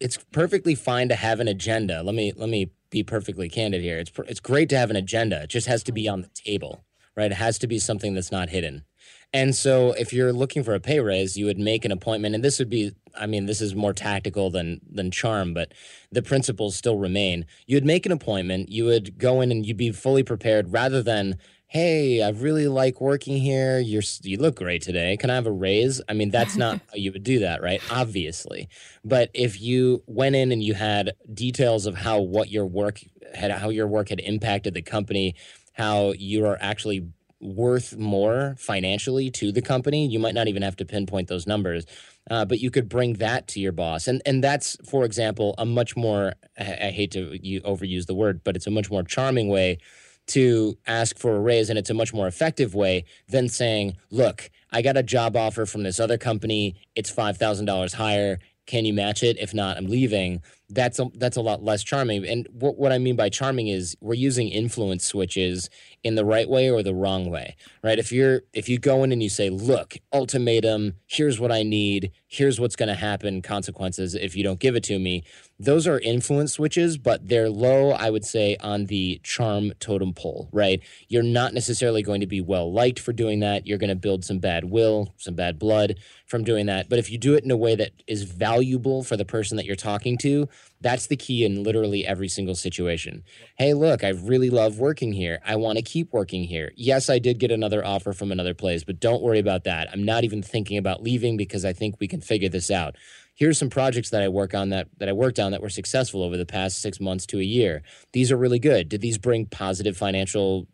it's perfectly fine to have an agenda. Let me let me be perfectly candid here. It's it's great to have an agenda. It just has to be on the table, right? It has to be something that's not hidden. And so if you're looking for a pay raise, you would make an appointment and this would be I mean, this is more tactical than than charm, but the principles still remain. You'd make an appointment, you would go in and you'd be fully prepared rather than hey, I really like working here. You're you look great today. Can I have a raise? I mean, that's not how you would do that, right? Obviously. But if you went in and you had details of how what your work had how your work had impacted the company, how you are actually worth more financially to the company, you might not even have to pinpoint those numbers. Uh, but you could bring that to your boss, and and that's, for example, a much more I, I hate to overuse the word, but it's a much more charming way to ask for a raise and it's a much more effective way than saying, look, I got a job offer from this other company. It's $5,000 higher. Can you match it? If not, I'm leaving. That's a, that's a lot less charming. And what, what I mean by charming is we're using influence switches in the right way or the wrong way, right? If you're if you go in and you say, "Look, ultimatum, here's what I need, here's what's going to happen, consequences if you don't give it to me." those are influence switches, but they're low, I would say, on the charm totem pole, right? You're not necessarily going to be well liked for doing that. You're going to build some bad will, some bad blood from doing that. But if you do it in a way that is valuable for the person that you're talking to, that's the key in literally every single situation. Hey, look, I really love working here. I want to keep working here. Yes, I did get another offer from another place, but don't worry about that. I'm not even thinking about leaving because I think we can figure this out here's some projects that I work on that that I worked on that were successful over the past six months to a year. These are really good. Did these bring positive financial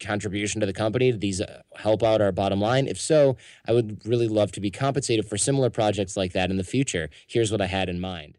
contribution to the company? Did these uh, help out our bottom line? If so, I would really love to be compensated for similar projects like that in the future. Here's what I had in mind.